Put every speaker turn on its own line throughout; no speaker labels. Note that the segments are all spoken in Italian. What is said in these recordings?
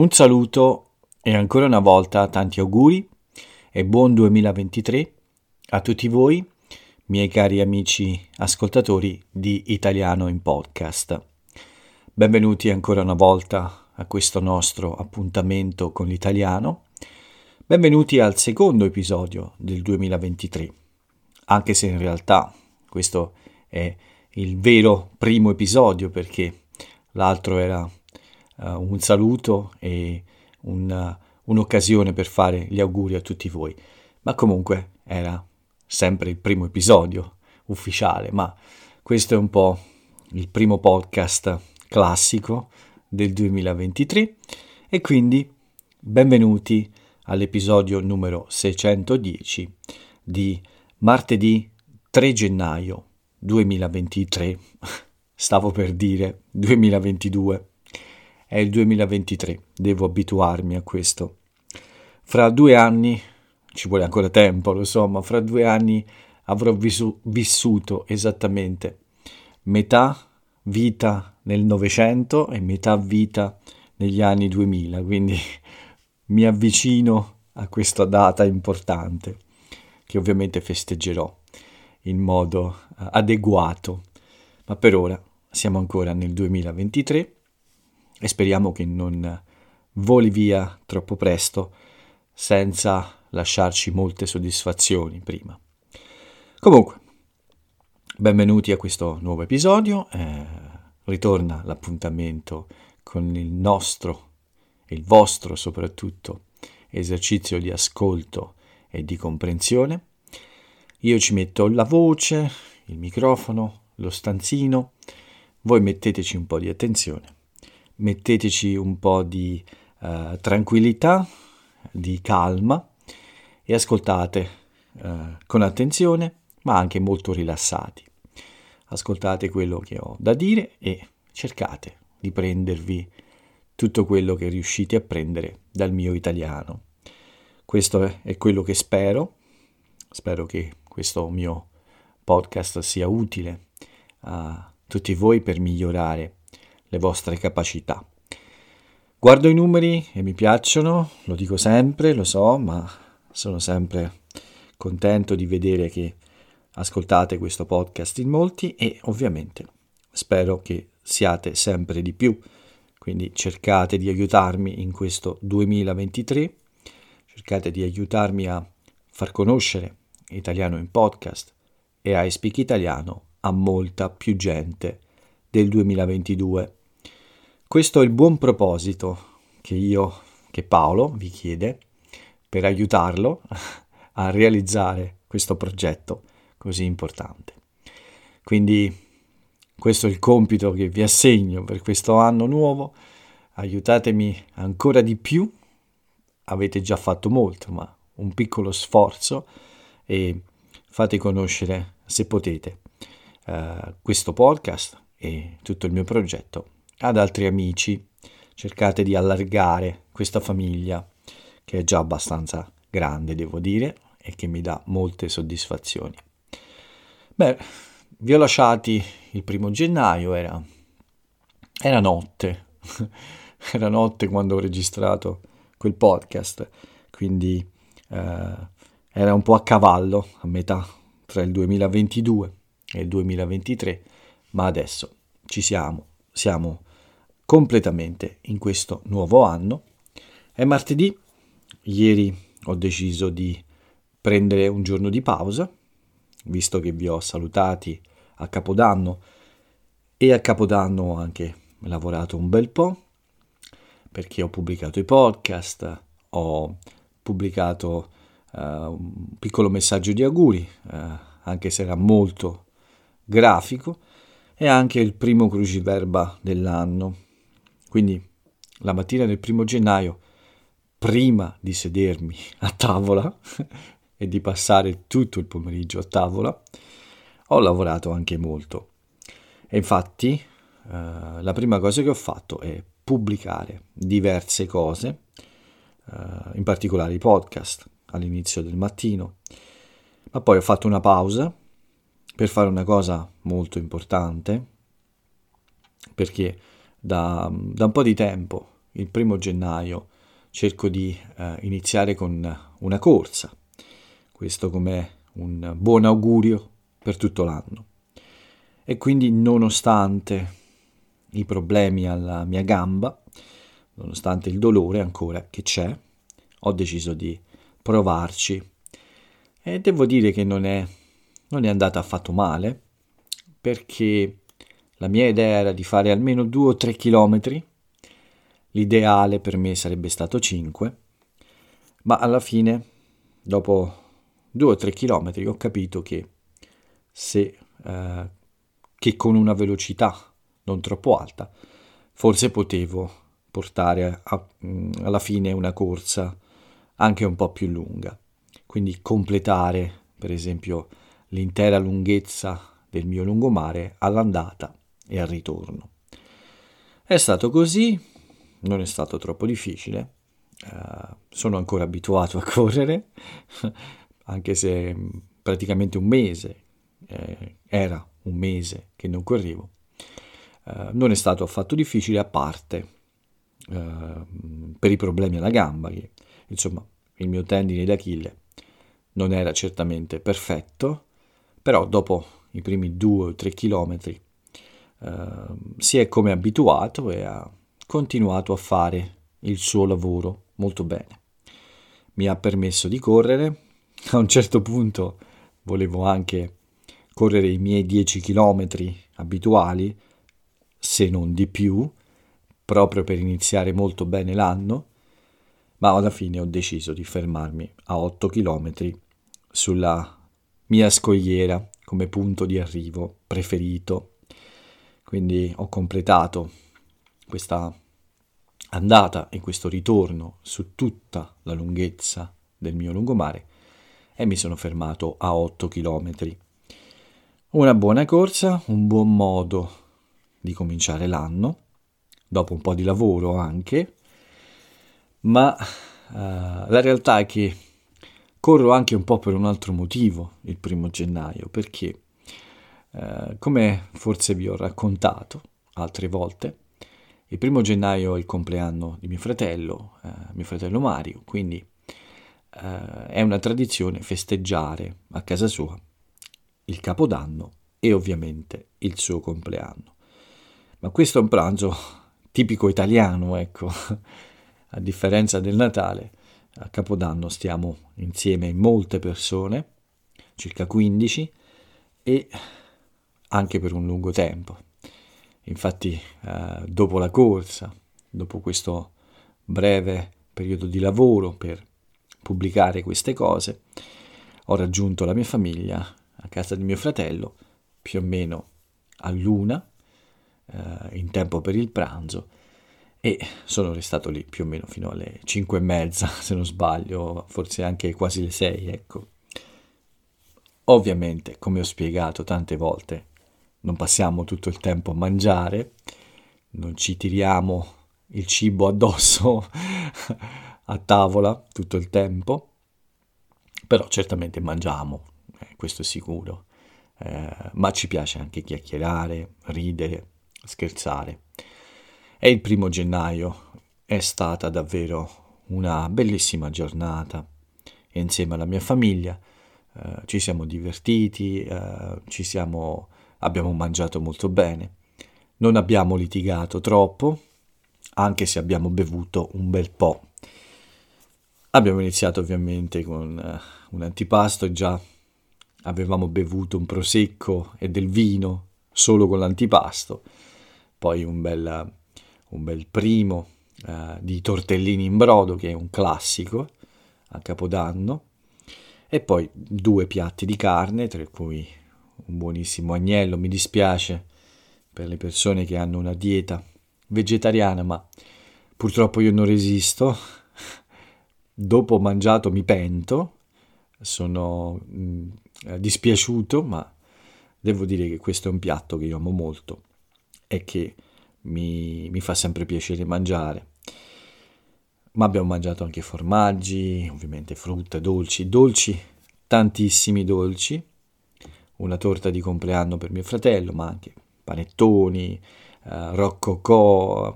Un saluto e ancora una volta tanti auguri e buon 2023 a tutti voi, miei cari amici ascoltatori di Italiano in Podcast. Benvenuti ancora una volta a questo nostro appuntamento con l'italiano. Benvenuti al secondo episodio del 2023, anche se in realtà questo è il vero primo episodio perché l'altro era uh, un saluto e un, un'occasione per fare gli auguri a tutti voi. Ma comunque era sempre il primo episodio ufficiale, ma questo è un po' il primo podcast classico del 2023 e quindi benvenuti all'episodio numero 610 di martedì 3 gennaio 2023. Stavo per dire 2022 è il 2023, devo abituarmi a questo. Fra due anni, ci vuole ancora tempo, lo so, ma fra due anni avrò visu- vissuto esattamente metà vita nel Novecento e metà vita negli anni 2000, quindi mi avvicino a questa data importante che ovviamente festeggerò in modo uh, adeguato, ma per ora siamo ancora nel 2023 e speriamo che non voli via troppo presto senza lasciarci molte soddisfazioni prima. Comunque, benvenuti a questo nuovo episodio, eh, ritorna l'appuntamento con il nostro il vostro soprattutto esercizio di ascolto e di comprensione. Io ci metto la voce, il microfono, lo stanzino, voi metteteci un po' di attenzione metteteci un po' di uh, tranquillità, di calma e ascoltate uh, con attenzione, ma anche molto rilassati. Ascoltate quello che ho da dire e cercate di prendervi tutto quello che riuscite a prendere dal mio italiano. Questo è quello che spero. Spero che questo mio podcast sia utile a tutti voi per migliorare le vostre capacità. Guardo i numeri e mi piacciono, lo dico sempre, lo so, ma sono sempre contento di vedere che ascoltate questo podcast in molti e ovviamente spero che siate sempre di più. Quindi cercate di aiutarmi in questo 2023, cercate di aiutarmi a far conoscere Italiano in podcast e a Speak Italiano a molta più gente del 2022. Questo è il buon proposito che io, che Paolo vi chiede per aiutarlo a realizzare questo progetto così importante. Quindi questo è il compito che vi assegno per questo anno nuovo. Aiutatemi ancora di più. Avete già fatto molto, ma un piccolo sforzo e fate conoscere, se potete, uh, questo podcast e tutto il mio progetto ad altri amici, cercate di allargare questa famiglia che è già abbastanza grande, devo dire, e che mi dà molte soddisfazioni. Beh, vi ho lasciati il primo gennaio, era, era notte, era notte quando ho registrato quel podcast, quindi eh, era un po' a cavallo, a metà tra il 2022 e il 2023, ma adesso ci siamo, siamo completamente in questo nuovo anno. È martedì, ieri ho deciso di prendere un giorno di pausa, visto che vi ho salutati a Capodanno. E a Capodanno ho anche lavorato un bel po' perché ho pubblicato i podcast, ho pubblicato uh, un piccolo messaggio di auguri, uh, anche se era molto grafico, e anche il primo cruciverba dell'anno quindi la mattina del primo gennaio, prima di sedermi a tavola e di passare tutto il pomeriggio a tavola, ho lavorato anche molto. E infatti eh, la prima cosa che ho fatto è pubblicare diverse cose, eh, in particolare i podcast all'inizio del mattino, ma poi ho fatto una pausa per fare una cosa molto importante, perché da, da un po' di tempo il primo gennaio cerco di eh, iniziare con una corsa, questo come un buon augurio per tutto l'anno. E quindi nonostante i problemi alla mia gamba, nonostante il dolore ancora che c'è, ho deciso di provarci e devo dire che non è, non è andata affatto male perché la mia idea era di fare almeno 2 o 3 chilometri, l'ideale per me sarebbe stato 5, ma alla fine, dopo 2 o 3 chilometri, ho capito che se eh, che con una velocità non troppo alta, forse potevo portare a, mm, alla fine una corsa anche un po' più lunga. Quindi completare, per esempio, l'intera lunghezza del mio lungomare all'andata e al ritorno. È stato così, non è stato troppo difficile, uh, sono ancora abituato a correre, anche se mm, praticamente un mese, eh, era un mese che non correvo. Uh, non è stato affatto difficile a parte uh, per i problemi alla gamba, che insomma il mio tendine d'Achille non era certamente perfetto, però dopo i primi due o tre chilometri uh, si è come abituato e ha continuato a fare il suo lavoro molto bene. Mi ha permesso di correre, a un certo punto volevo anche correre i miei 10 chilometri abituali, se non di più, proprio per iniziare molto bene l'anno, ma alla fine ho deciso di fermarmi a 8 km sulla mia scogliera come punto di arrivo preferito. Quindi ho completato questa andata e questo ritorno su tutta la lunghezza del mio lungomare e mi sono fermato a 8 km. Una buona corsa, un buon modo di cominciare l'anno, dopo un po' di lavoro anche, ma uh, la realtà è che corro anche un po' per un altro motivo il primo gennaio, perché uh, come forse vi ho raccontato altre volte, il primo gennaio è il compleanno di mio fratello, uh, mio fratello Mario, quindi è una tradizione festeggiare a casa sua il capodanno e ovviamente il suo compleanno. Ma questo è un pranzo tipico italiano, ecco a differenza del Natale, a Capodanno stiamo insieme in molte persone, circa 15, e anche per un lungo tempo. Infatti, eh, dopo la corsa, dopo questo breve periodo di lavoro per pubblicare queste cose, ho raggiunto la mia famiglia a casa di mio fratello più o meno a luna, eh, in tempo per il pranzo, e sono restato lì più o meno fino alle 5 e mezza, se non sbaglio, forse anche quasi le 6, ecco. Ovviamente, come ho spiegato tante volte, non passiamo tutto il tempo a mangiare, non ci tiriamo il cibo addosso a tavola tutto il tempo, però certamente mangiamo, eh, questo è sicuro, eh, ma ci piace anche chiacchierare, ridere, scherzare. E il primo gennaio è stata davvero una bellissima giornata insieme alla mia famiglia eh, ci siamo divertiti, eh, ci siamo, abbiamo mangiato molto bene, non abbiamo litigato troppo, anche se abbiamo bevuto un bel po'. Abbiamo iniziato ovviamente con uh, un antipasto già avevamo bevuto un prosecco e del vino solo con l'antipasto, poi un bel un bel primo eh, di tortellini in brodo, che è un classico a Capodanno, e poi due piatti di carne, tra cui un buonissimo agnello. Mi dispiace per le persone che hanno una dieta vegetariana, ma purtroppo io non resisto. Dopo mangiato mi pento, sono mh, mm, dispiaciuto, ma devo dire che questo è un piatto che io amo molto e che mi, mi fa sempre piacere mangiare. Ma abbiamo mangiato anche formaggi, ovviamente frutta, dolci, dolci, tantissimi dolci, una torta di compleanno per mio fratello, ma anche panettoni, eh, roccocò,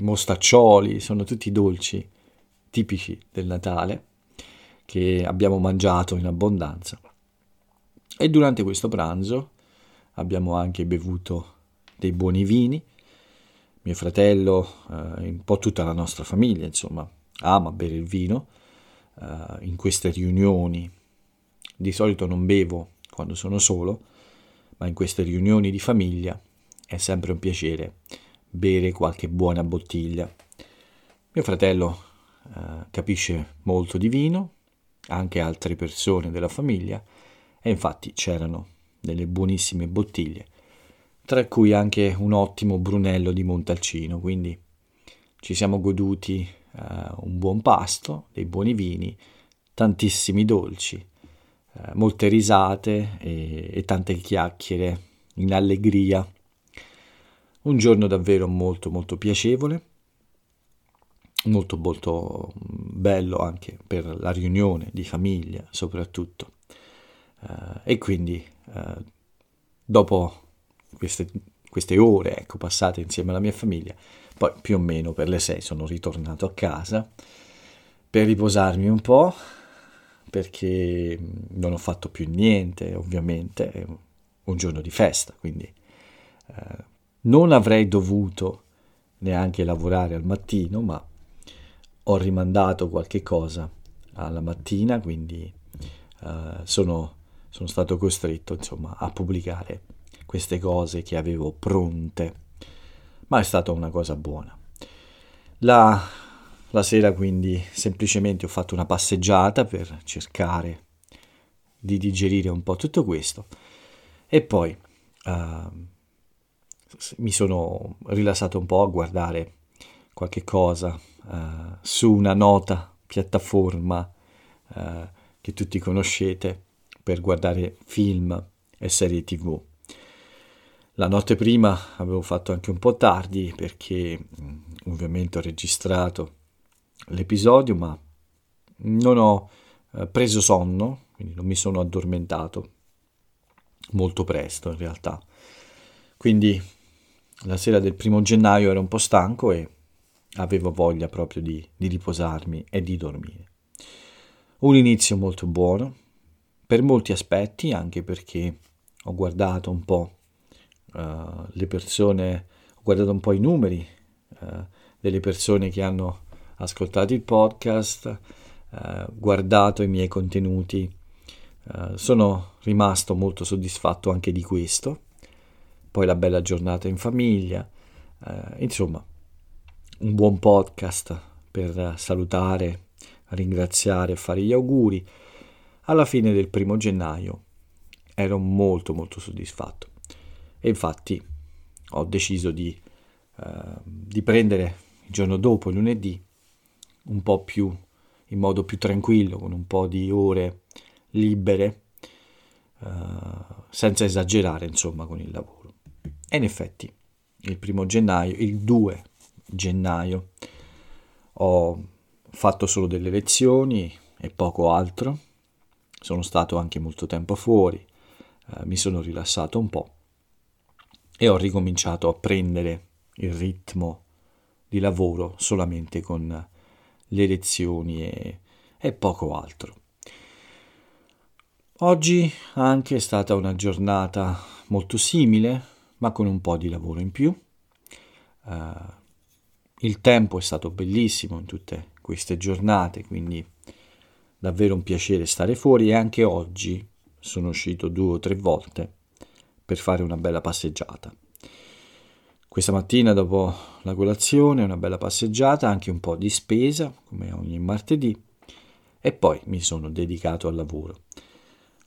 mostaccioli, sono tutti dolci tipici del Natale che abbiamo mangiato in abbondanza. E durante questo pranzo abbiamo anche bevuto dei buoni vini. Mio fratello, eh, un po' tutta la nostra famiglia, insomma, ama bere il vino. Eh, in queste riunioni di solito non bevo quando sono solo, ma in queste riunioni di famiglia è sempre un piacere bere qualche buona bottiglia. Mio fratello eh, capisce molto di vino, anche altre persone della famiglia, e infatti c'erano delle buonissime bottiglie, tra cui anche un ottimo Brunello di Montalcino, quindi ci siamo goduti eh, un buon pasto, dei buoni vini, tantissimi dolci, eh, molte risate e, e tante chiacchiere in allegria. Un giorno davvero molto molto piacevole molto molto bello anche per la riunione di famiglia soprattutto uh, e quindi uh, dopo queste, queste ore ecco, passate insieme alla mia famiglia poi più o meno per le sei sono ritornato a casa per riposarmi un po' perché non ho fatto più niente ovviamente è un giorno di festa quindi uh, non avrei dovuto neanche lavorare al mattino ma ho rimandato qualche cosa alla mattina, quindi uh, sono, sono, stato costretto insomma, a pubblicare queste cose che avevo pronte, ma è stata una cosa buona. La, la sera quindi semplicemente ho fatto una passeggiata per cercare di digerire un po' tutto questo e poi uh, mi sono rilassato un po' a guardare qualche cosa uh, su una nota piattaforma uh, che tutti conoscete per guardare film e serie tv. La notte prima avevo fatto anche un po' tardi perché mm, ovviamente ho registrato l'episodio ma non ho uh, preso sonno, quindi non mi sono addormentato molto presto in realtà. Quindi la sera del primo gennaio ero un po' stanco e avevo voglia proprio di, di riposarmi e di dormire. Un inizio molto buono, per molti aspetti, anche perché ho guardato un po' uh, le persone, ho guardato un po' i numeri uh, delle persone che hanno ascoltato il podcast, uh, guardato i miei contenuti. sono rimasto molto soddisfatto anche di questo. Poi la bella giornata in famiglia, insomma, un buon podcast per salutare, ringraziare e fare gli auguri. Alla fine del primo gennaio ero molto molto soddisfatto e infatti ho deciso di, uh, di prendere il giorno dopo, lunedì, un po' più in modo più tranquillo, con un po' di ore libere, uh, senza esagerare insomma con il lavoro. E in effetti il primo gennaio, il 2 gennaio. Ho fatto solo delle lezioni e poco altro. Sono stato anche molto tempo fuori, eh, mi sono rilassato un po' e ho ricominciato a prendere il ritmo di lavoro solamente con le lezioni e, e poco altro. Oggi anche è stata una giornata molto simile, ma con un po' di lavoro in più. Uh, il tempo è stato bellissimo in tutte queste giornate, quindi davvero un piacere stare fuori e anche oggi sono uscito due o tre volte per fare una bella passeggiata. Questa mattina dopo la colazione una bella passeggiata, anche un po' di spesa, come ogni martedì, e poi mi sono dedicato al lavoro.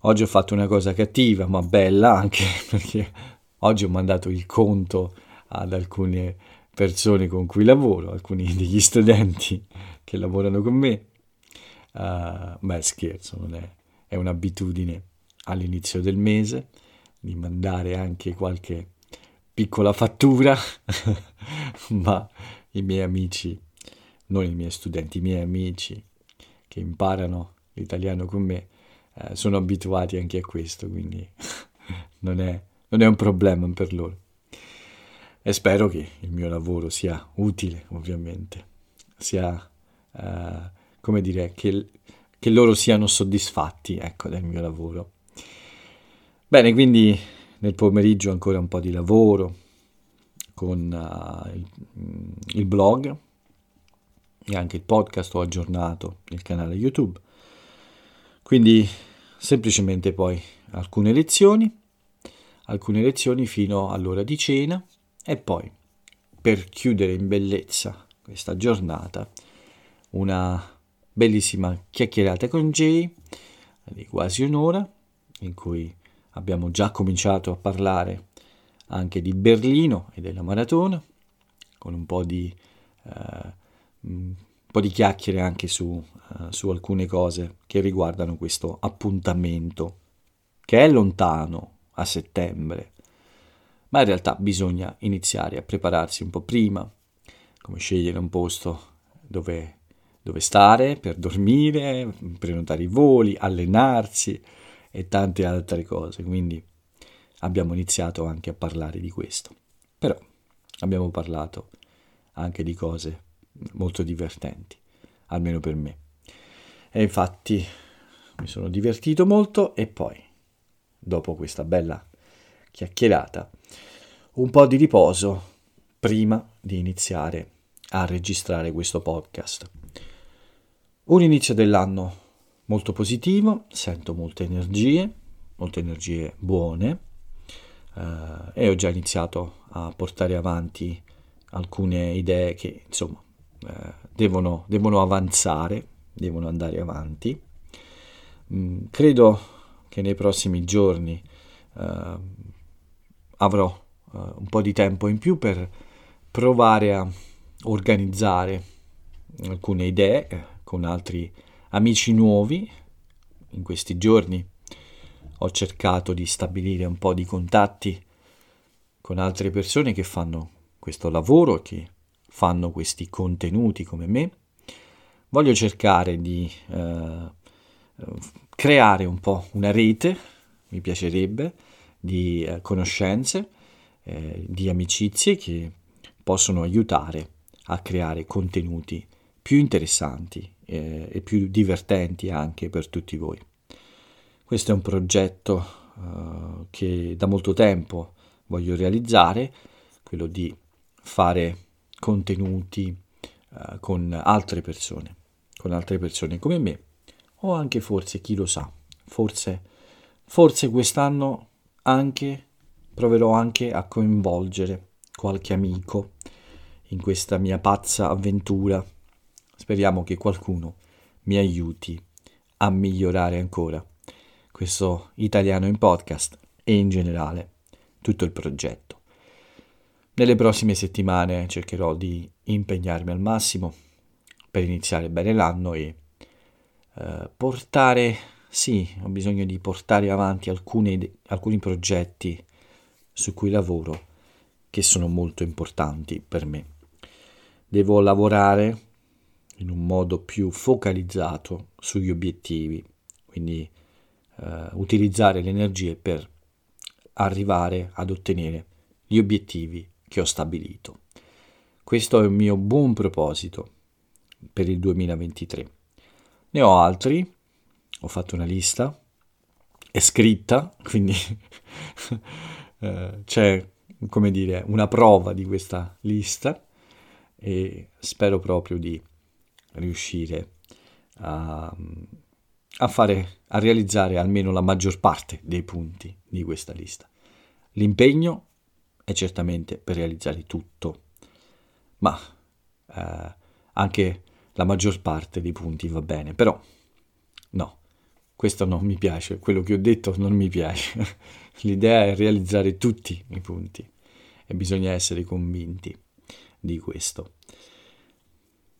Oggi ho fatto una cosa cattiva, ma bella anche perché oggi ho mandato il conto ad alcune persone con cui lavoro, alcuni degli studenti che lavorano con me. Uh, beh, scherzo, non è, è un'abitudine all'inizio del mese di mandare anche qualche piccola fattura, ma i miei amici, non i miei studenti, i miei amici che imparano l'italiano con me, eh, sono abituati anche a questo, quindi non è, non è un problema per loro. e spero che il mio lavoro sia utile, ovviamente, sia, uh, come dire, che, che, loro siano soddisfatti, ecco, del mio lavoro. Bene, quindi nel pomeriggio ancora un po' di lavoro con uh, il, il blog e anche il podcast ho aggiornato il canale YouTube. Quindi semplicemente poi alcune lezioni, alcune lezioni fino all'ora di cena e poi per chiudere in bellezza questa giornata una bellissima chiacchierata con Jay di quasi un'ora in cui abbiamo già cominciato a parlare anche di Berlino e della maratona con un po' di eh, un po' di chiacchiere anche su, uh, su alcune cose che riguardano questo appuntamento che è lontano a settembre, ma in realtà bisogna iniziare a prepararsi un po' prima, come scegliere un posto dove, dove stare per dormire, prenotare i voli, allenarsi e tante altre cose. Quindi abbiamo iniziato anche a parlare di questo. Però abbiamo parlato anche di cose molto divertenti, almeno per me. E infatti mi sono divertito molto e poi, dopo questa bella chiacchierata, un po' di riposo prima di iniziare a registrare questo podcast. Un inizio dell'anno molto positivo, sento molte energie, molte energie buone eh, e ho già iniziato a portare avanti alcune idee che insomma eh, devono, devono, avanzare, devono andare avanti. Mm, credo che nei prossimi giorni eh, avrò eh, un po' di tempo in più per provare a organizzare alcune idee eh, con altri amici nuovi. In questi giorni ho cercato di stabilire un po' di contatti con altre persone che fanno questo lavoro che fanno questi contenuti come me, voglio cercare di eh, creare un po' una rete, mi piacerebbe, di eh, conoscenze, eh, di amicizie che possono aiutare a creare contenuti più interessanti eh, e più divertenti anche per tutti voi. Questo è un progetto uh, che da molto tempo voglio realizzare, quello di fare contenuti uh, con altre persone, con altre persone come me, o anche forse, chi lo sa, forse, forse quest'anno anche proverò anche a coinvolgere qualche amico in questa mia pazza avventura. Speriamo che qualcuno mi aiuti a migliorare ancora questo italiano in podcast e in generale tutto il progetto. Nelle prossime settimane cercherò di impegnarmi al massimo per iniziare bene l'anno e eh, portare, sì, ho bisogno di portare avanti alcuni, alcuni progetti su cui lavoro che sono molto importanti per me. Devo lavorare in un modo più focalizzato sugli obiettivi, quindi eh, utilizzare le energie per arrivare ad ottenere gli obiettivi che ho stabilito. Questo è un mio buon proposito per il 2023. Ne ho altri, ho fatto una lista, è scritta, quindi eh, c'è, come dire, una prova di questa lista e spero proprio di riuscire a, a, fare, a realizzare almeno la maggior parte dei punti di questa lista. L'impegno è certamente per realizzare tutto, ma eh, anche la maggior parte dei punti va bene, però no, questo non mi piace, quello che ho detto non mi piace. L'idea è realizzare tutti i punti e bisogna essere convinti di questo.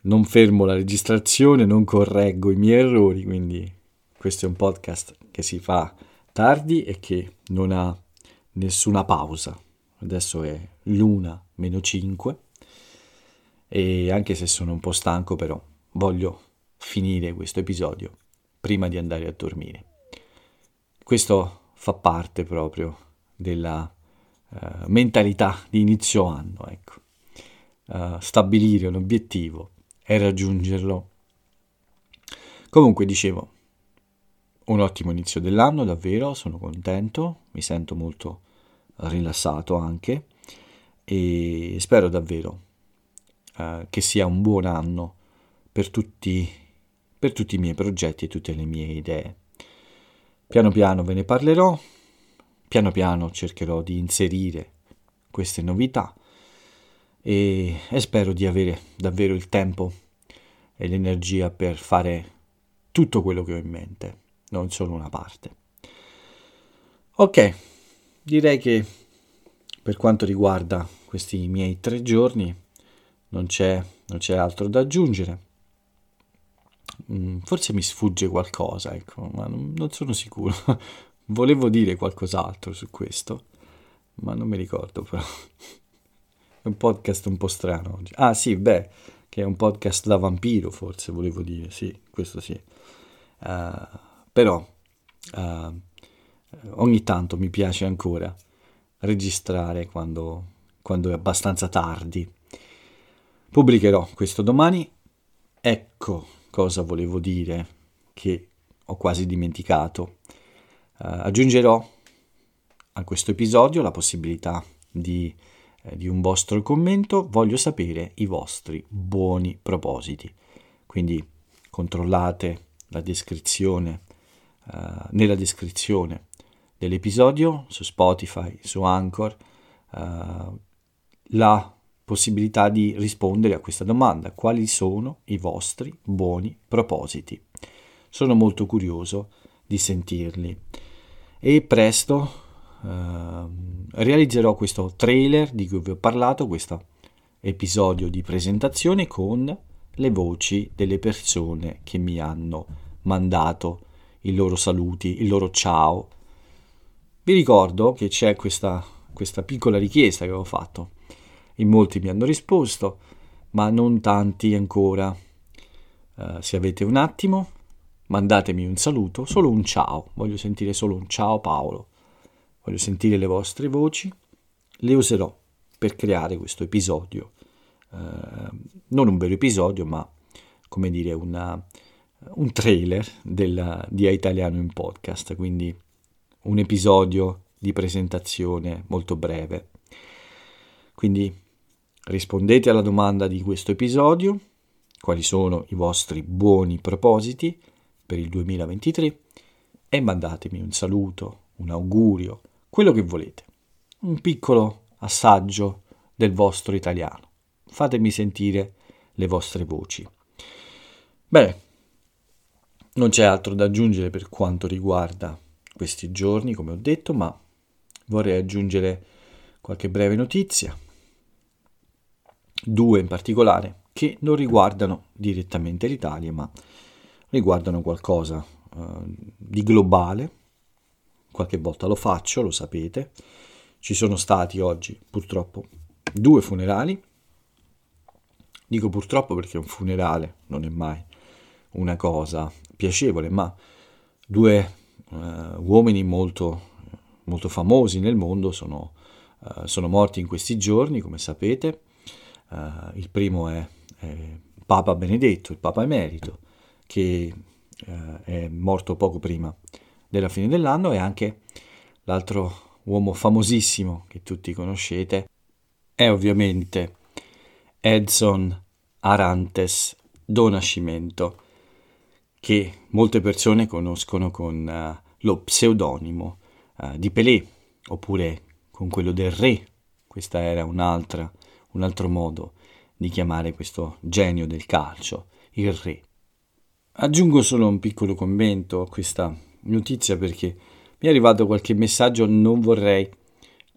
Non fermo la registrazione, non correggo i miei errori, quindi questo è un podcast che si fa tardi e che non ha nessuna pausa adesso è l'una meno 5 e anche se sono un po' stanco però voglio finire questo episodio prima di andare a dormire. Questo fa parte proprio della, uh, mentalità di inizio anno, ecco. Uh, stabilire un obiettivo e raggiungerlo. Comunque dicevo, un ottimo inizio dell'anno, davvero, sono contento, mi sento molto rilassato anche e spero davvero uh, che sia un buon anno per tutti, per tutti i miei progetti e tutte le mie idee. Piano piano ve ne parlerò, piano piano cercherò di inserire queste novità e, e spero di avere davvero il tempo e l'energia per fare tutto quello che ho in mente, non solo una parte. Ok, direi che per quanto riguarda questi miei tre giorni non c'è, non c'è altro da aggiungere. Mm, forse mi sfugge qualcosa, ecco, ma non, non sono sicuro. Volevo dire qualcos'altro su questo, ma non mi ricordo però. È un podcast un po' strano oggi. Ah sì, beh, che è un podcast da vampiro forse volevo dire, sì, questo sì. Uh, però uh, ogni tanto mi piace ancora registrare quando, quando è abbastanza tardi. Pubblicherò questo domani. Ecco cosa volevo dire che ho quasi dimenticato. Uh, aggiungerò a questo episodio la possibilità di, di, un vostro commento. Voglio sapere i vostri buoni propositi. Quindi controllate la descrizione, uh, nella descrizione dell'episodio su Spotify, su Anchor, uh, la possibilità di rispondere a questa domanda. Quali sono i vostri buoni propositi? Sono molto curioso di sentirli. E presto uh, realizzerò questo trailer di cui vi ho parlato, questo episodio di presentazione con le voci delle persone che mi hanno mandato i loro saluti, il loro ciao vi ricordo che c'è questa, questa piccola richiesta che avevo fatto. In molti mi hanno risposto, ma non tanti ancora. Uh, se avete un attimo, mandatemi un saluto, solo un ciao. Voglio sentire solo un ciao Paolo. Voglio sentire le vostre voci. Le userò per creare questo episodio. Uh, non un vero episodio, ma come dire una, un trailer della, di Italiano in podcast. Quindi un episodio di presentazione molto breve. Quindi rispondete alla domanda di questo episodio, quali sono i vostri buoni propositi per il 2023 e mandatemi un saluto, un augurio, quello che volete, un piccolo assaggio del vostro italiano. Fatemi sentire le vostre voci. Bene, non c'è altro da aggiungere per quanto riguarda questi giorni, come ho detto, ma vorrei aggiungere qualche breve notizia, due in particolare, che non riguardano direttamente l'Italia, ma riguardano qualcosa uh, di globale. Qualche volta lo faccio, lo sapete. Ci sono stati oggi, purtroppo, due funerali. Dico purtroppo perché un funerale non è mai una cosa piacevole, ma due uh, uomini molto, molto, famosi nel mondo sono, uh, sono, morti in questi giorni, come sapete. Uh, il primo è, è, Papa Benedetto, il Papa Emerito, che è morto poco prima della fine dell'anno, e anche l'altro uomo famosissimo che tutti conoscete è ovviamente Edson Arantes do Nascimento che molte persone conoscono con uh, lo pseudonimo uh, di Pelé, oppure con quello del re. Questo era un altro modo di chiamare questo genio del calcio, il re. Aggiungo solo un piccolo commento a questa notizia perché mi è arrivato qualche messaggio, non vorrei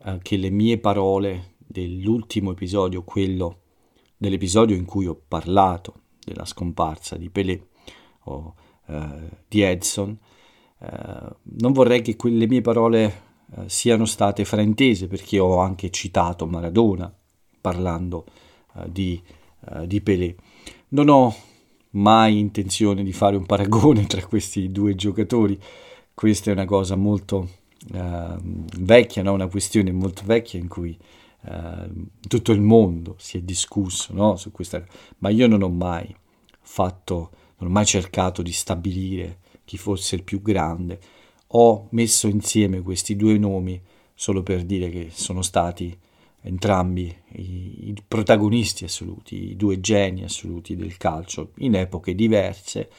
uh, che le mie parole dell'ultimo episodio, quello dell'episodio in cui ho parlato della scomparsa di Pelé, o uh, di Edson, uh, non vorrei che quelle mie parole uh, siano state fraintese perché ho anche citato Maradona parlando di, di Pelé. Non ho mai intenzione di fare un paragone tra questi due giocatori, questa è una cosa molto uh, vecchia, no? una questione molto vecchia in cui uh, tutto il mondo si è discusso no? su questa, ma io non ho mai fatto, non ho mai cercato di stabilire chi fosse il più grande, ho messo insieme questi due nomi solo per dire che sono stati entrambi i, i, protagonisti assoluti, i due geni assoluti del calcio, in epoche diverse,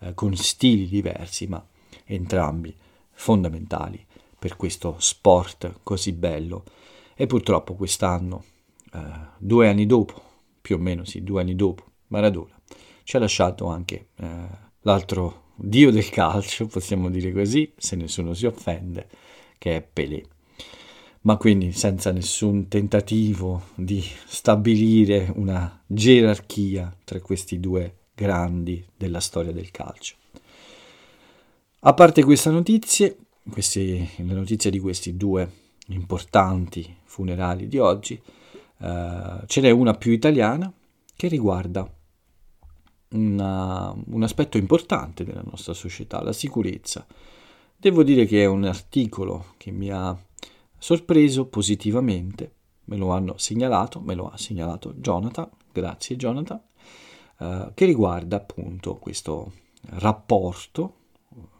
eh, con stili diversi, ma entrambi fondamentali per questo sport così bello. E purtroppo quest'anno, eh, due anni dopo, più o meno sì, due anni dopo, Maradona ci ha lasciato anche eh, l'altro dio del calcio, possiamo dire così, se nessuno si offende, che è Pelé ma quindi senza nessun tentativo di stabilire una gerarchia tra questi due grandi della storia del calcio. A parte queste notizie, queste, le notizie di questi due importanti funerali di oggi, eh, ce n'è una più italiana che riguarda una, un aspetto importante della nostra società, la sicurezza. Devo dire che è un articolo che mi ha sorpreso positivamente, me lo hanno segnalato, me lo ha segnalato Jonathan, grazie Jonathan, eh, che riguarda appunto questo rapporto,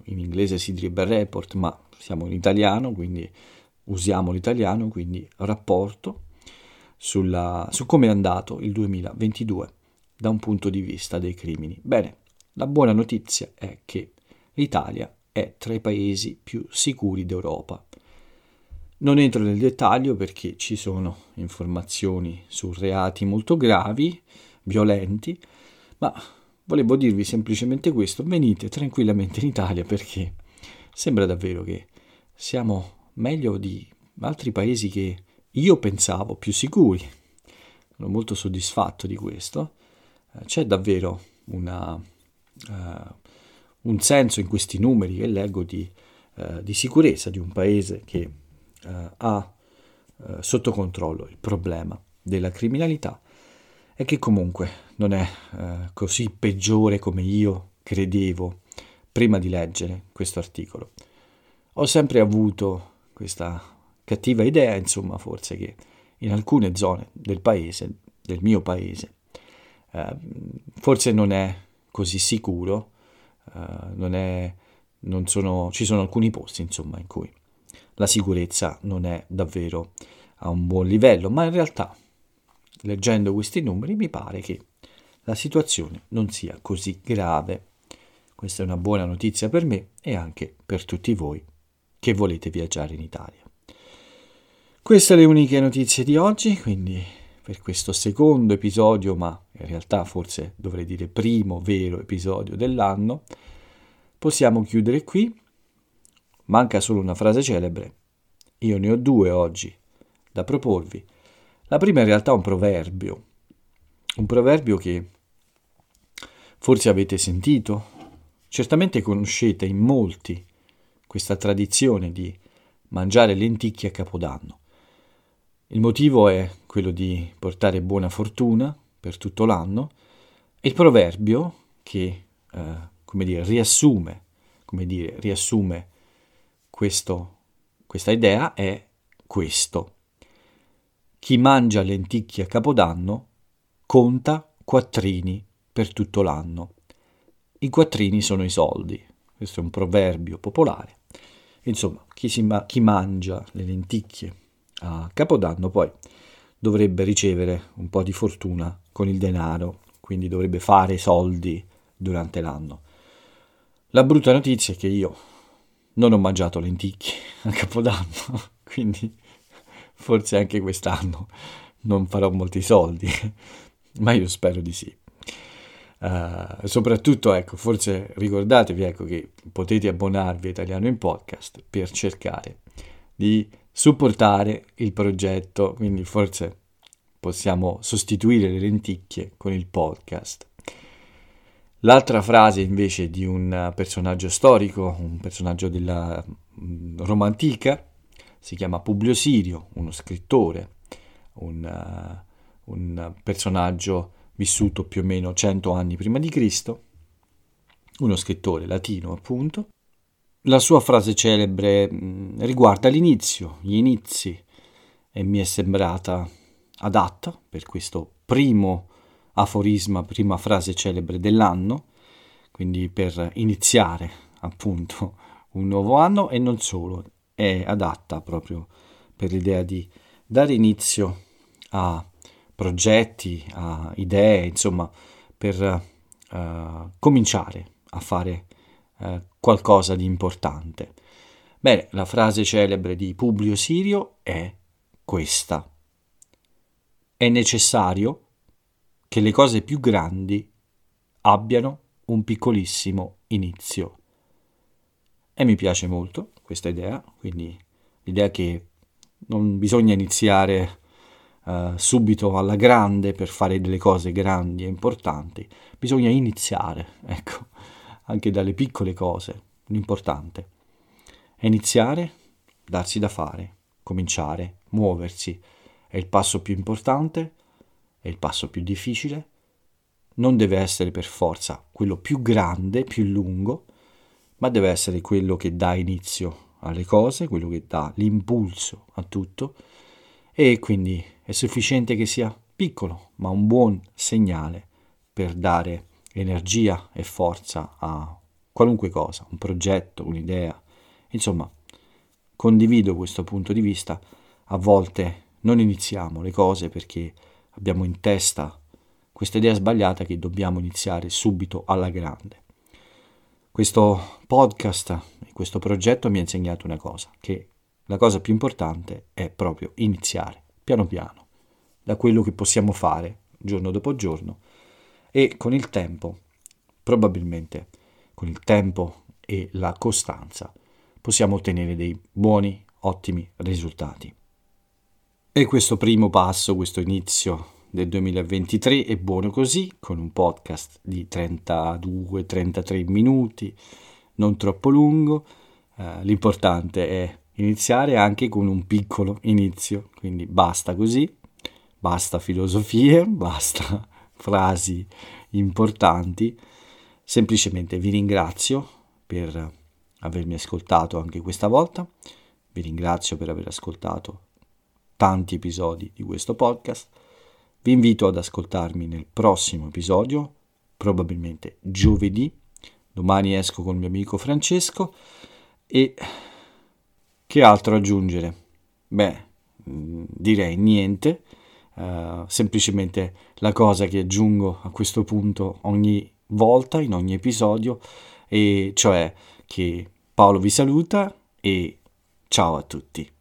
in inglese si direbbe report, ma siamo in italiano, quindi usiamo l'italiano, quindi rapporto sulla, su come è andato il 2022 da un punto di vista dei crimini. Bene, la buona notizia è che l'Italia è tra i paesi più sicuri d'Europa. Non entro nel dettaglio perché ci sono informazioni su reati molto gravi, violenti, ma volevo dirvi semplicemente questo, venite tranquillamente in Italia perché sembra davvero che siamo meglio di altri paesi che io pensavo più sicuri. Sono molto soddisfatto di questo. Eh, c'è davvero una, uh, un senso in questi numeri che leggo di, uh, di sicurezza di un paese che eh, ha eh, sotto controllo il problema della criminalità e che comunque non è eh, così peggiore come io credevo prima di leggere questo articolo. Ho sempre avuto questa cattiva idea, insomma, forse che in alcune zone del paese, del mio paese, eh, forse non è così sicuro, eh, non è, non sono, ci sono alcuni posti, insomma, in cui la sicurezza non è davvero a un buon livello, ma in realtà, leggendo questi numeri, mi pare che la situazione non sia così grave. Questa è una buona notizia per me e anche per tutti voi che volete viaggiare in Italia. Queste le uniche notizie di oggi, quindi per questo secondo episodio, ma in realtà forse dovrei dire primo vero episodio dell'anno, possiamo chiudere qui Manca solo una frase celebre. Io ne ho due oggi da proporvi. La prima in realtà è un proverbio, un proverbio che forse avete sentito, certamente conoscete in molti questa tradizione di mangiare lenticchie a Capodanno. Il motivo è quello di portare buona fortuna per tutto l'anno il proverbio che, eh, come dire, riassume, come dire, riassume questo, questa idea è questo. Chi mangia lenticchie a Capodanno conta quattrini per tutto l'anno. I quattrini sono i soldi, questo è un proverbio popolare. Insomma, chi, ma- chi mangia le lenticchie a Capodanno poi dovrebbe ricevere un po' di fortuna con il denaro, quindi dovrebbe fare soldi durante l'anno. La brutta notizia è che io non ho mangiato lenticchie a Capodanno, quindi forse anche quest'anno non farò molti soldi, ma io spero di sì. Uh, soprattutto, ecco, forse ricordatevi ecco, che potete abbonarvi a Italiano in Podcast per cercare di supportare il progetto, quindi forse possiamo sostituire le lenticchie con il podcast. L'altra frase invece di un personaggio storico, un personaggio della mm, Roma antica, si chiama Publio Sirio, uno scrittore, un, uh, un personaggio vissuto più o meno 100 anni prima di Cristo, uno scrittore latino appunto, la sua frase celebre mm, riguarda l'inizio, gli inizi, e mi è sembrata adatta per questo primo aforisma, prima frase celebre dell'anno, quindi per iniziare appunto un nuovo anno e non solo, è adatta proprio per l'idea di dare inizio a progetti, a idee, insomma, per uh, cominciare a fare uh, qualcosa di importante. Bene, la frase celebre di Publio Sirio è questa. È necessario che le cose più grandi abbiano un piccolissimo inizio. E mi piace molto questa idea, quindi l'idea che non bisogna iniziare uh, subito alla grande per fare delle cose grandi e importanti, bisogna iniziare, ecco, anche dalle piccole cose, l'importante. È iniziare, darsi da fare, cominciare, muoversi, è il passo più importante, è il passo più difficile, non deve essere per forza quello più grande, più lungo, ma deve essere quello che dà inizio alle cose, quello che dà l'impulso a tutto e quindi è sufficiente che sia piccolo, ma un buon segnale per dare energia e forza a qualunque cosa, un progetto, un'idea. Insomma, condivido questo punto di vista. A volte non iniziamo le cose perché abbiamo in testa questa idea sbagliata che dobbiamo iniziare subito alla grande. Questo podcast e questo progetto mi ha insegnato una cosa, che la cosa più importante è proprio iniziare, piano piano, da quello che possiamo fare giorno dopo giorno e con il tempo, probabilmente con il tempo e la costanza, possiamo ottenere dei buoni, ottimi risultati. E questo primo passo, questo inizio del 2023 è buono così, con un podcast di 32-33 minuti, non troppo lungo. Uh, l'importante è iniziare anche con un piccolo inizio, quindi basta così, basta filosofie, basta frasi importanti. Semplicemente vi ringrazio per avermi ascoltato anche questa volta, vi ringrazio per aver ascoltato tanti episodi di questo podcast vi invito ad ascoltarmi nel prossimo episodio, probabilmente giovedì. Domani esco con il mio amico Francesco e che altro aggiungere? Beh, mm, direi niente, uh, semplicemente la cosa che aggiungo a questo punto ogni volta, in ogni episodio, e cioè che Paolo vi saluta e ciao a tutti.